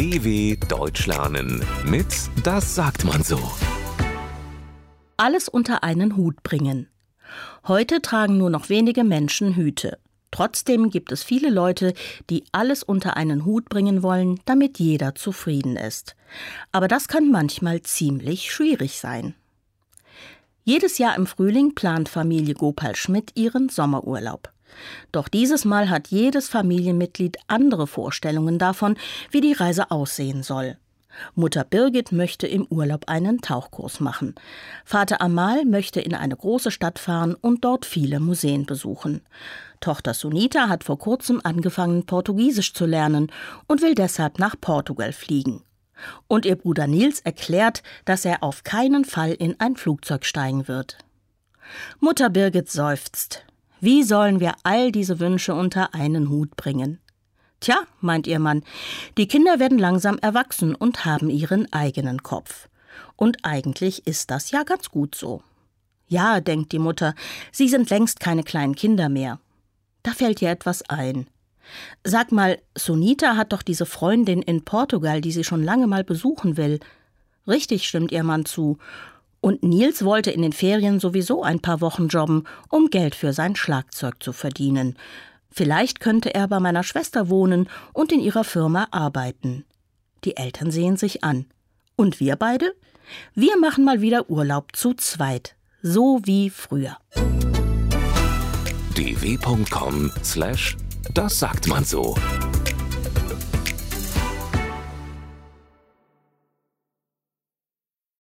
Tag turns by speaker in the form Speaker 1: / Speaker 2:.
Speaker 1: DW Deutsch lernen mit Das sagt man so.
Speaker 2: Alles unter einen Hut bringen. Heute tragen nur noch wenige Menschen Hüte. Trotzdem gibt es viele Leute, die alles unter einen Hut bringen wollen, damit jeder zufrieden ist. Aber das kann manchmal ziemlich schwierig sein. Jedes Jahr im Frühling plant Familie Gopal Schmidt ihren Sommerurlaub. Doch dieses Mal hat jedes Familienmitglied andere Vorstellungen davon, wie die Reise aussehen soll. Mutter Birgit möchte im Urlaub einen Tauchkurs machen. Vater Amal möchte in eine große Stadt fahren und dort viele Museen besuchen. Tochter Sunita hat vor kurzem angefangen, Portugiesisch zu lernen und will deshalb nach Portugal fliegen. Und ihr Bruder Nils erklärt, dass er auf keinen Fall in ein Flugzeug steigen wird. Mutter Birgit seufzt. Wie sollen wir all diese Wünsche unter einen Hut bringen? Tja, meint ihr Mann, die Kinder werden langsam erwachsen und haben ihren eigenen Kopf. Und eigentlich ist das ja ganz gut so. Ja, denkt die Mutter, sie sind längst keine kleinen Kinder mehr. Da fällt ihr etwas ein. Sag mal, Sunita hat doch diese Freundin in Portugal, die sie schon lange mal besuchen will. Richtig, stimmt ihr Mann zu. Und Nils wollte in den Ferien sowieso ein paar Wochen jobben, um Geld für sein Schlagzeug zu verdienen. Vielleicht könnte er bei meiner Schwester wohnen und in ihrer Firma arbeiten. Die Eltern sehen sich an. Und wir beide? Wir machen mal wieder Urlaub zu zweit, so wie früher.
Speaker 1: dw.com slash das sagt man so.